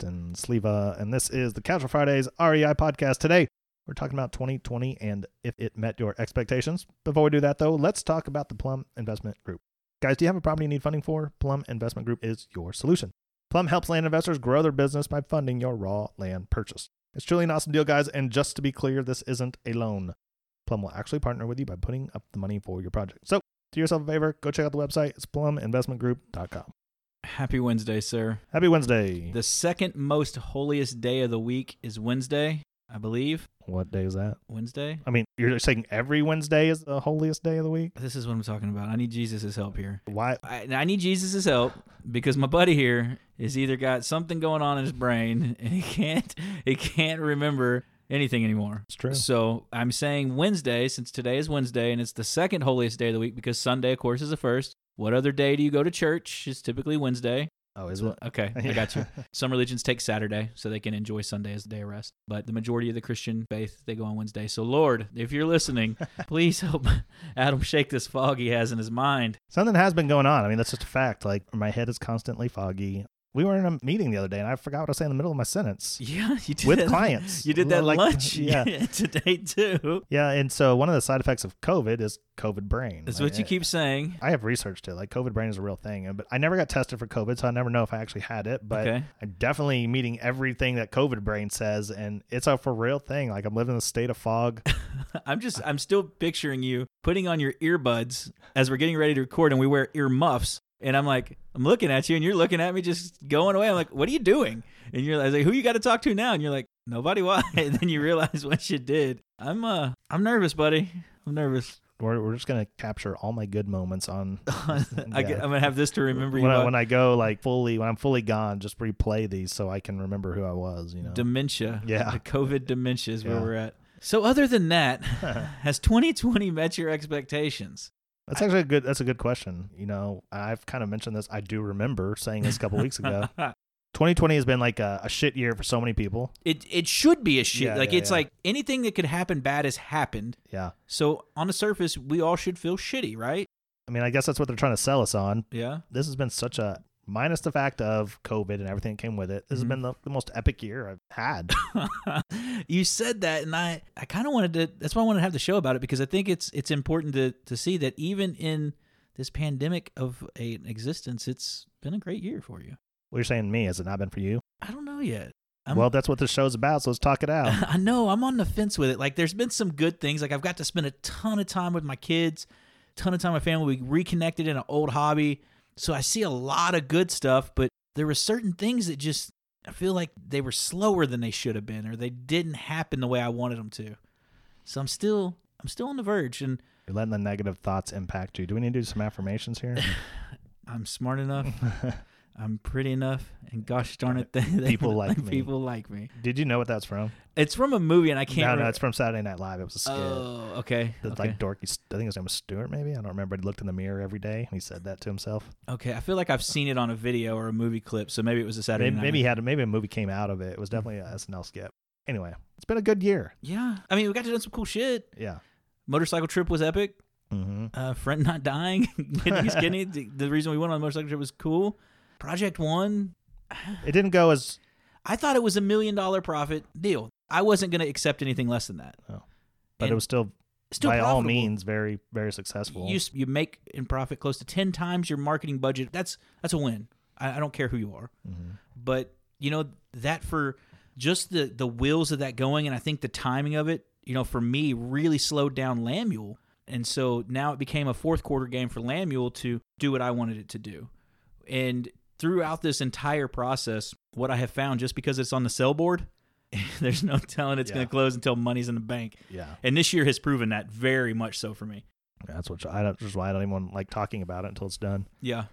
Justin Sleva, and this is the Casual Fridays REI podcast. Today, we're talking about 2020 and if it met your expectations. Before we do that, though, let's talk about the Plum Investment Group. Guys, do you have a property you need funding for? Plum Investment Group is your solution. Plum helps land investors grow their business by funding your raw land purchase. It's truly an awesome deal, guys, and just to be clear, this isn't a loan. Plum will actually partner with you by putting up the money for your project. So, do yourself a favor, go check out the website. It's pluminvestmentgroup.com. Happy Wednesday, sir. Happy Wednesday. The second most holiest day of the week is Wednesday, I believe. What day is that? Wednesday? I mean, you're saying every Wednesday is the holiest day of the week? This is what I'm talking about. I need Jesus' help here. Why? I, I need Jesus' help because my buddy here has either got something going on in his brain and he can't he can't remember anything anymore. It's true. So I'm saying Wednesday since today is Wednesday and it's the second holiest day of the week because Sunday, of course, is the first. What other day do you go to church? It's typically Wednesday. Oh, is it? Okay, I got you. Some religions take Saturday so they can enjoy Sunday as the day of rest, but the majority of the Christian faith they go on Wednesday. So Lord, if you're listening, please help Adam shake this fog he has in his mind. Something has been going on. I mean, that's just a fact. Like, my head is constantly foggy. We were in a meeting the other day, and I forgot what I was saying in the middle of my sentence. Yeah, you did With that- clients. You did that Like, lunch yeah. today too. Yeah, and so one of the side effects of COVID is COVID brain. That's Like, what you eh, keep saying. I have researched it. Like COVID brain is a real thing, but I never got tested for COVID, so I never know if I actually had it. But Okay. I'm definitely meeting everything that COVID brain says, and it's a for real thing. Like I'm living in a state of fog. I'm just I'm still picturing you putting on your earbuds as we're getting ready to record and we wear ear muffs. And I'm like, I'm looking at you and you're looking at me just going away. I'm like, what are you doing? And you're like, who you got to talk to now? And you're like, nobody. Why? And then you realize what you did. I'm uh, I'm nervous, buddy. I'm nervous. We're, we're just gonna capture all my good moments on. I Yeah. I'm gonna have this to remember you. when I, when I go like fully when I'm fully gone, just replay these so I can remember who I was. You know. dementia. Yeah. The COVID dementia is where Yeah. we're at. So other than that, has 2020 met your expectations? That's actually a good. That's a good question. You know, I've kind of mentioned this. I do remember saying this a couple weeks ago. 2020 has been like a, a shit year for so many people. It it should be a shit. Yeah, like yeah, it's yeah. like anything that could happen bad has happened. Yeah. So on the surface, we all should feel shitty, right? I mean, I guess that's what they're trying to sell us on. Yeah. This has been such a minus the fact of COVID and everything that came with it. This Mhm. has been the, the most epic year I've had. you said that, and I I kind of wanted to. That's why I wanted to have the show about it because I think it's it's important to to see that even in this pandemic of a existence, it's been a great year for you. what you're saying to me has it not been for you? I don't know yet. I'm- well, that's what this show's about. So let's talk it out. I know I'm on the fence with it. Like, there's been some good things. Like, I've got to spend a ton of time with my kids, ton of time with my family. We reconnected in an old hobby, so I see a lot of good stuff. But there were certain things that just I feel like they were slower than they should have been, or they didn't happen the way I wanted them to. So I'm still I'm still on the verge, and You're letting the negative thoughts impact you. Do we need to do some affirmations here? I'm smart enough. I'm pretty enough, and gosh darn it, they, they- People like me. People like me. Did you know what that's from? It's from a movie, and I can't. no, no, remember- it's from Saturday Night Live. It was a skit. Oh, okay. The, okay. Like dorky, I think his name was Stuart. Maybe I don't remember. He looked in the mirror every day and he said that to himself. Okay, I feel like I've seen it on a video or a movie clip, so maybe it was a Saturday Maybe, night. maybe he had maybe a movie came out of it. It was definitely a SNL skit. Anyway, it's been a good year. Yeah, I mean, we got to do some cool shit. Yeah. Motorcycle trip was epic. hmm Uh, friend not dying, getting skinny. The, the reason we went on the motorcycle trip was cool. Project One, It didn't go as I thought it was a million dollar profit deal. I wasn't going to accept anything less than that. but And it was still, still by all means very very successful. You you make in profit close to ten times your marketing budget. That's that's a win. I, I don't care who you are. Mhm. but you know that for just the the wheels of that going and i think the timing of it you know for me really slowed down lamule and so now it became a fourth quarter game for lamule to do what i wanted it to do and throughout this entire process what i have found just because it's on the sell board there's no telling it's going to close until money's in the bank Yeah, and this year has proven that very much so for me that's what I don't. That's why I don't even like talking about it until it's done. Yeah.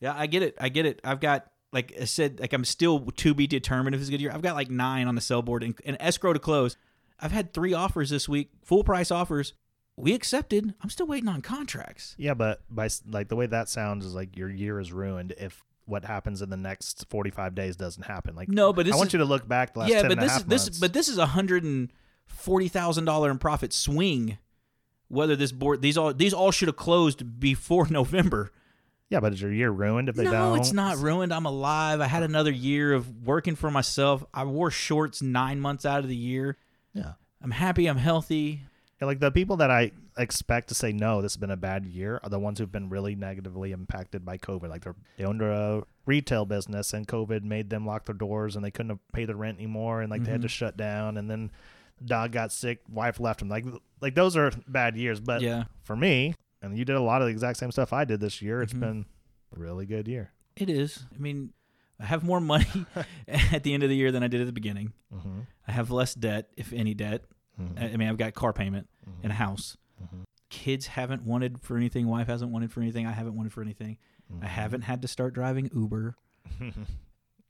Yeah, I get it. I get it. I've got like I said, like I'm still to be determined if it's a good year. I've got like nine on the sell board and, and escrow to close. I've had three offers this week, full price offers. We accepted. I'm still waiting on contracts. Yeah, but by like the way that sounds is like your year is ruined if what happens in the next 45 days doesn't happen. Like No, but I want is, you to look back the last yeah, 10 but this is half this months. but this is a hundred and forty thousand dollar in profit swing. Whether this board these all these all should have closed before November. yeah, but is your year ruined if they no, don't? it's not ruined. I'm alive. I had another year of working for myself. I wore shorts nine months out of the year. Yeah. I'm happy. I'm healthy. Yeah, like the people that I expect to say no, this has been a bad year, are the ones who've been really negatively impacted by COVID. Like they're, they owned a retail business, and COVID made them lock their doors, and they couldn't pay the rent anymore, and like they had to Mhm. shut down. And then dog got sick, wife left them. Like like those are bad years. But yeah, for me, and you did a lot of the exact same stuff I did this year. It's Mhm. been a really good year. it is. I mean, I have more money at the end of the year than I did at the beginning. Mm-hmm. I have less debt, if any debt. I I mean, I've got car payment and a house. Mhm. Kids haven't wanted for anything. Wife hasn't wanted for anything. I haven't wanted for anything. I haven't had to start driving Uber.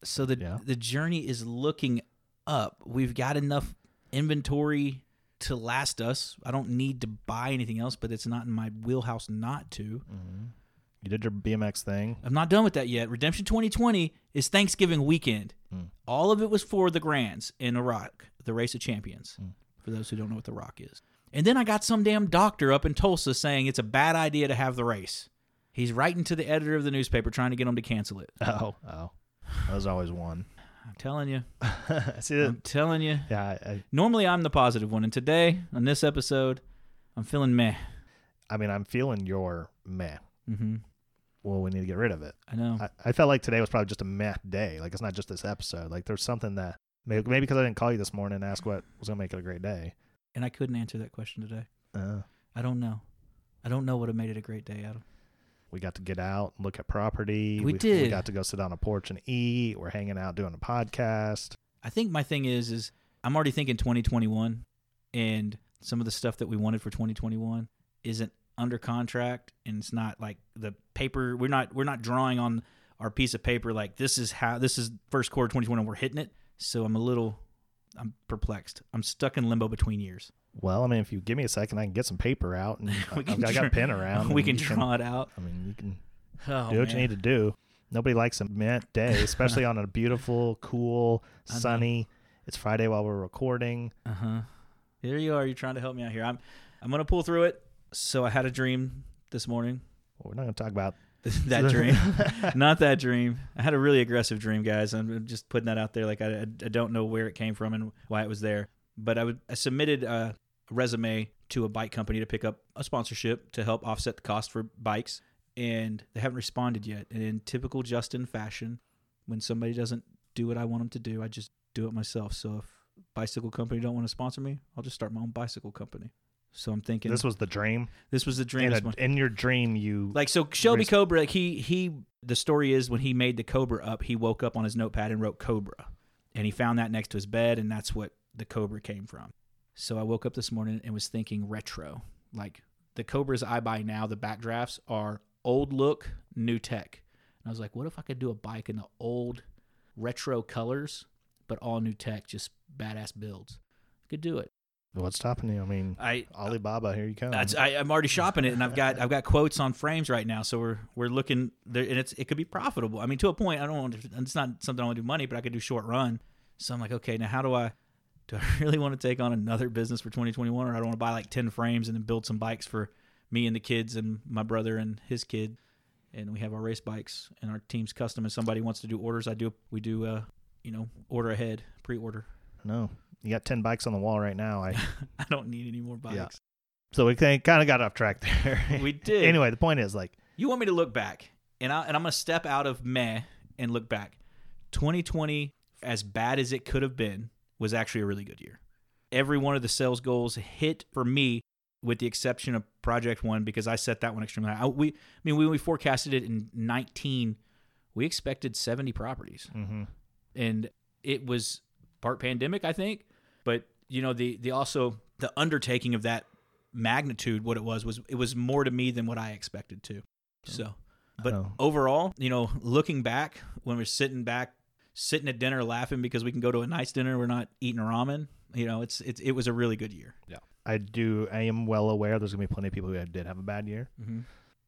So the Yeah. the journey is looking up. We've got enough inventory to last us. I don't need to buy anything else, but it's not in my wheelhouse not to. Mhm. You did your BMX thing. I'm not done with that yet. Redemption 2020 is Thanksgiving weekend. Mm. All of it was for the Grands in Iraq, the race of champions. Mm. For those who don't know what the Rock is. And then I got some damn doctor up in Tulsa saying it's a bad idea to have the race. He's writing to the editor of the newspaper trying to get him to cancel it. Oh, oh, there's always one. I'm telling you. See that? I'm telling you. Yeah, I, I, Normally I'm the positive one, and today on this episode, I'm feeling meh. I mean, I'm feeling your meh. Mm-hmm. Well, we need to get rid of it. I know. I, I felt like today was probably just a meh day. Like it's not just this episode. Like there's something that maybe maybe because I didn't call you this morning and ask what was gonna make it a great day. And I couldn't answer that question today. Uh, I don't know. I don't know what have made it a great day, Adam. we got to get out, and look at property. We We did. We got to go sit on a porch and eat. We're hanging out doing a podcast. I think my thing is is I'm already thinking 2021 and some of the stuff that we wanted for 2021 isn't under contract and it's not like the paper we're not we're not drawing on our piece of paper like this is how this is first quarter 2021 we're hitting it. So I'm a little I'm perplexed. I'm stuck in limbo between years. Well, I mean, if you give me a second, I can get some paper out and We I, can I got a pen around. we can draw it out. I mean, you can Oh, do what you need to do. Nobody likes a meh day, especially on a beautiful, cool, sunny. It's Friday while we're recording. Uh huh. Here you are. You're trying to help me out here. I'm I'm gonna pull through it. So I had a dream this morning. Well, we're not going to talk about that dream, not that dream. I had a really aggressive dream, guys. I'm just putting that out there. Like I, I don't know where it came from and why it was there. But I would I submitted a resume to a bike company to pick up a sponsorship to help offset the cost for bikes, and they haven't responded yet. And in typical Justin fashion, when somebody doesn't do what I want them to do, I just do it myself. So if bicycle company don't want to sponsor me, I'll just start my own bicycle company. So I'm thinking this was the dream. this was the dream. In, a- in your dream, you Like so, Shelby Res- Cobra. Like he he. The story is when he made the Cobra up, he woke up on his notepad and wrote Cobra, and he found that next to his bed, and that's what the Cobra came from. So I woke up this morning and was thinking retro. Like the Cobras I buy now, the backdrafts are old look, new tech. And I was like, what if I could do a bike in the old retro colors, but all new tech, just badass builds? I could do it. What's stopping you? I mean, I Alibaba, here you come. that's, I, I'm already shopping it, and I've got I've got quotes on frames right now. So we're we're looking there, and it's it could be profitable. I mean, to a point. I don't want to. It's not something I want to do money, but I could do short run. So I'm like, okay, now how do I? Do I really want to take on another business for 2021, or I don't want to buy like 10 frames and then build some bikes for me and the kids and my brother and his kid, and we have our race bikes and our team's custom. And somebody wants to do orders, I do. We do, uh, you know, order ahead, pre-order. no, you got ten bikes on the wall right now. I I don't need any more Yeah. bikes. so we kind of got off track there. We did. anyway, the point is like You want me to look back, and I and I'm gonna step out of meh and look back. 2020, as bad as it could have been, was actually a really good year. Every one of the sales goals hit for me, with the exception of Project One, because I set that one extremely high. I, we, I mean, when we forecasted it in 19, we expected 70 properties mhm. and it was part pandemic, I think. But you know, the the also the undertaking of that magnitude, what it was was it was more to me than what I expected to. So But Oh. overall, you know, looking back when we're sitting back, sitting at dinner laughing because we can go to a nice dinner, we're not eating ramen. You know, it's it's it was a really good year. Yeah, I do. I am well aware there's gonna be plenty of people who did have a bad year. Mm-hmm.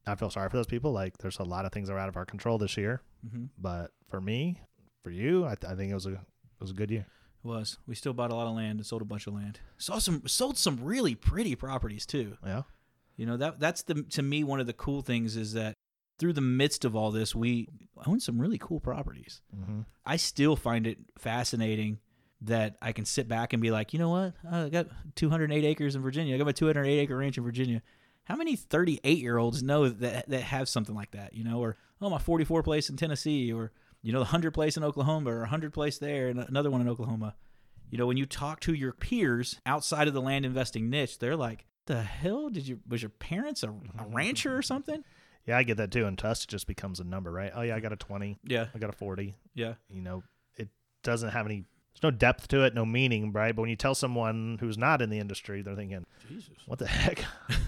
I feel sorry for those people. Like, there's a lot of things that are out of our control this year. Mm-hmm. But for me, for you, I, th- I think it was a it was a good year. It was. We still bought a lot of land and sold a bunch of land. Saw some sold some really pretty properties too. Yeah. You know that that's the to me one of the cool things is that through the midst of all this, we own some really cool properties. Mm-hmm. I still find it fascinating that I can sit back and be like, you know what? I got 208 acres in Virginia. I got my 208 acre ranch in Virginia. How many 38 year olds know that that have something like that? You know, or oh my 44 place in Tennessee, or you know the 100 place in Oklahoma, or 100 place there, and another one in Oklahoma. You know, when you talk to your peers outside of the land investing niche, they're like, "The hell did you? Was your parents a, a rancher or something?" Yeah, I get that too. And to us, it just becomes a number, right? Oh yeah, I got a twenty. Yeah, I got a forty. yeah. You know, it doesn't have any. There's no depth to it, no meaning, right? But when you tell someone who's not in the industry, they're thinking, Jesus. "What the heck?"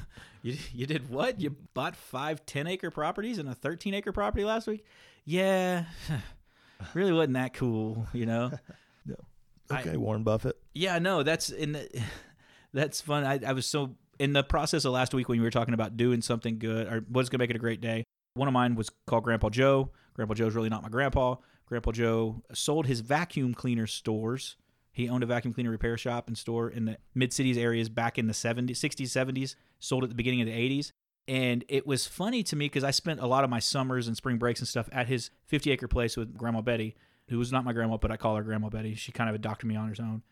You, you did what? You bought five 10 acre properties and a 13 acre property last week? Yeah. really wasn't that cool, you know? I- okay, Warren Buffett. Yeah, no, that's in the, that's fun. I, I was so in the process of last week when you were talking about doing something good or what's gonna make it a great day. One of mine was called Grandpa Joe. Grandpa Joe's really not my grandpa. Grandpa Joe sold his vacuum cleaner stores. He owned a vacuum cleaner repair shop and store in the mid cities areas back in the 70s, 60s, 70s. Sold at the beginning of the 80s. And it was funny to me because I spent a lot of my summers and spring breaks and stuff at his 50 acre place with Grandma Betty, who was not my grandma, but I call her Grandma Betty. She kind of adopted me on her own.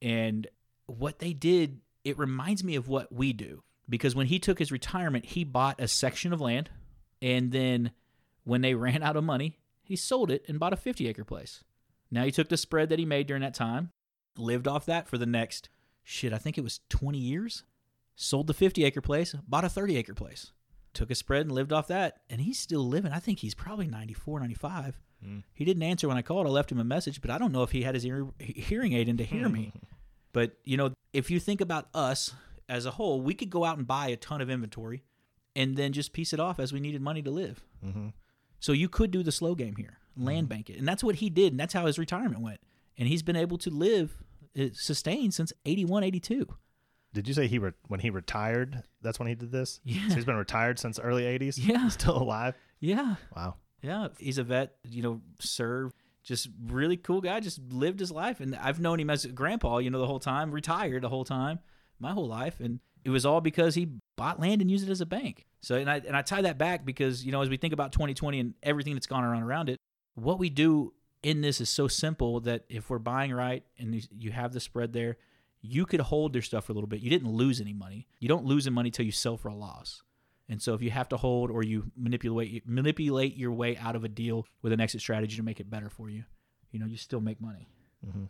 And what they did, it reminds me of what we do. Because when he took his retirement, he bought a section of land. And then when they ran out of money, he sold it and bought a 50 acre place. Now he took the spread that he made during that time, lived off that for the next, shit, I think it was 20 years. Sold the 50 acre place, bought a 30 acre place. Took a spread and lived off that. And he's still living. I think he's probably 94, 95. Mm. He didn't answer when I called. I left him a message, but I don't know if he had his ear, hearing aid in to hear me. But, you know, if you think about us as a whole, we could go out and buy a ton of inventory and then just piece it off as we needed money to live. Mm-hmm. So you could do the slow game here, land bank it. And that's what he did. And that's how his retirement went. And he's been able to live, uh, sustain since 81, 82. Did you say he re- when he retired? That's when he did this. Yeah. So he's been retired since early '80s. Yeah. Still alive. Yeah. Wow. Yeah. He's a vet, you know, served. Just really cool guy. Just lived his life. And I've known him as a grandpa, you know, the whole time, retired the whole time, my whole life. And it was all because he bought land and used it as a bank. So, and I, and I tie that back because, you know, as we think about 2020 and everything that's gone around around it, what we do in this is so simple that if we're buying right and you have the spread there, you could hold their stuff for a little bit. You didn't lose any money. You don't lose any money till you sell for a loss. And so if you have to hold or you manipulate manipulate your way out of a deal with an exit strategy to make it better for you, you know, you still make money. hmm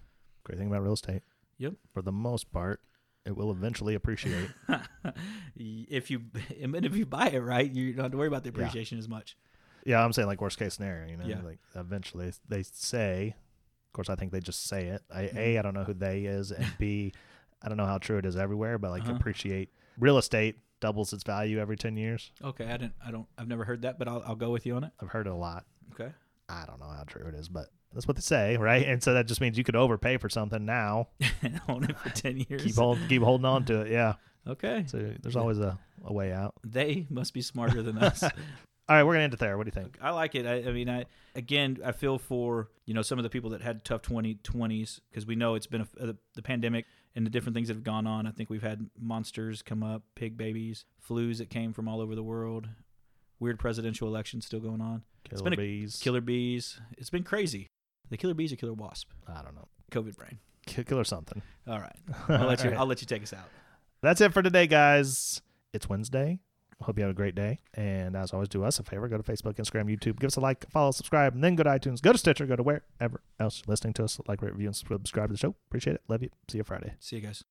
Great thing about real estate. Yep. For the most part, it will eventually appreciate. if you and if you buy it right, you don't have to worry about the Yeah. appreciation as much. yeah, I'm saying like worst case scenario. You know, Yeah. like eventually they say. Of course, I think they just say it. I, Mhm. A, I don't know who they is, and B, I don't know how true it is everywhere. But like Uh-huh. appreciate real estate doubles its value every ten years. Okay, I didn't, I don't, I've never heard that, but I'll, I'll go with you on it. I've heard it a lot. Okay. I don't know how true it is, but that's what they say, right? And so that just means you could overpay for something now. Own it for ten years. Keep hold, keep holding on to it. Yeah. Okay. So there's always a, a way out. They must be smarter than us. All right, we're gonna end it there. What do you think? I like it. I, I mean, I again, I feel for you know some of the people that had tough 2020s because we know it's been a, uh, the, the pandemic and the different things that have gone on. I think we've had monsters come up, pig babies, flus that came from all over the world, weird presidential elections still going on, Killer been a bees. killer bees. It's been crazy. The killer bees or killer wasp? I don't know. COVID brain. Killer something. All right, I'll let you. All right. I'll let you take us out. That's it for today, guys. It's Wednesday. Hope you have a great day. And as always, do us a favor. Go to Facebook, Instagram, YouTube. Give us a like, follow, subscribe, and then go to iTunes. Go to Stitcher. Go to wherever else you're listening to us. Like, rate, review, and subscribe to the show. Appreciate it. Love you. See you Friday. See you guys.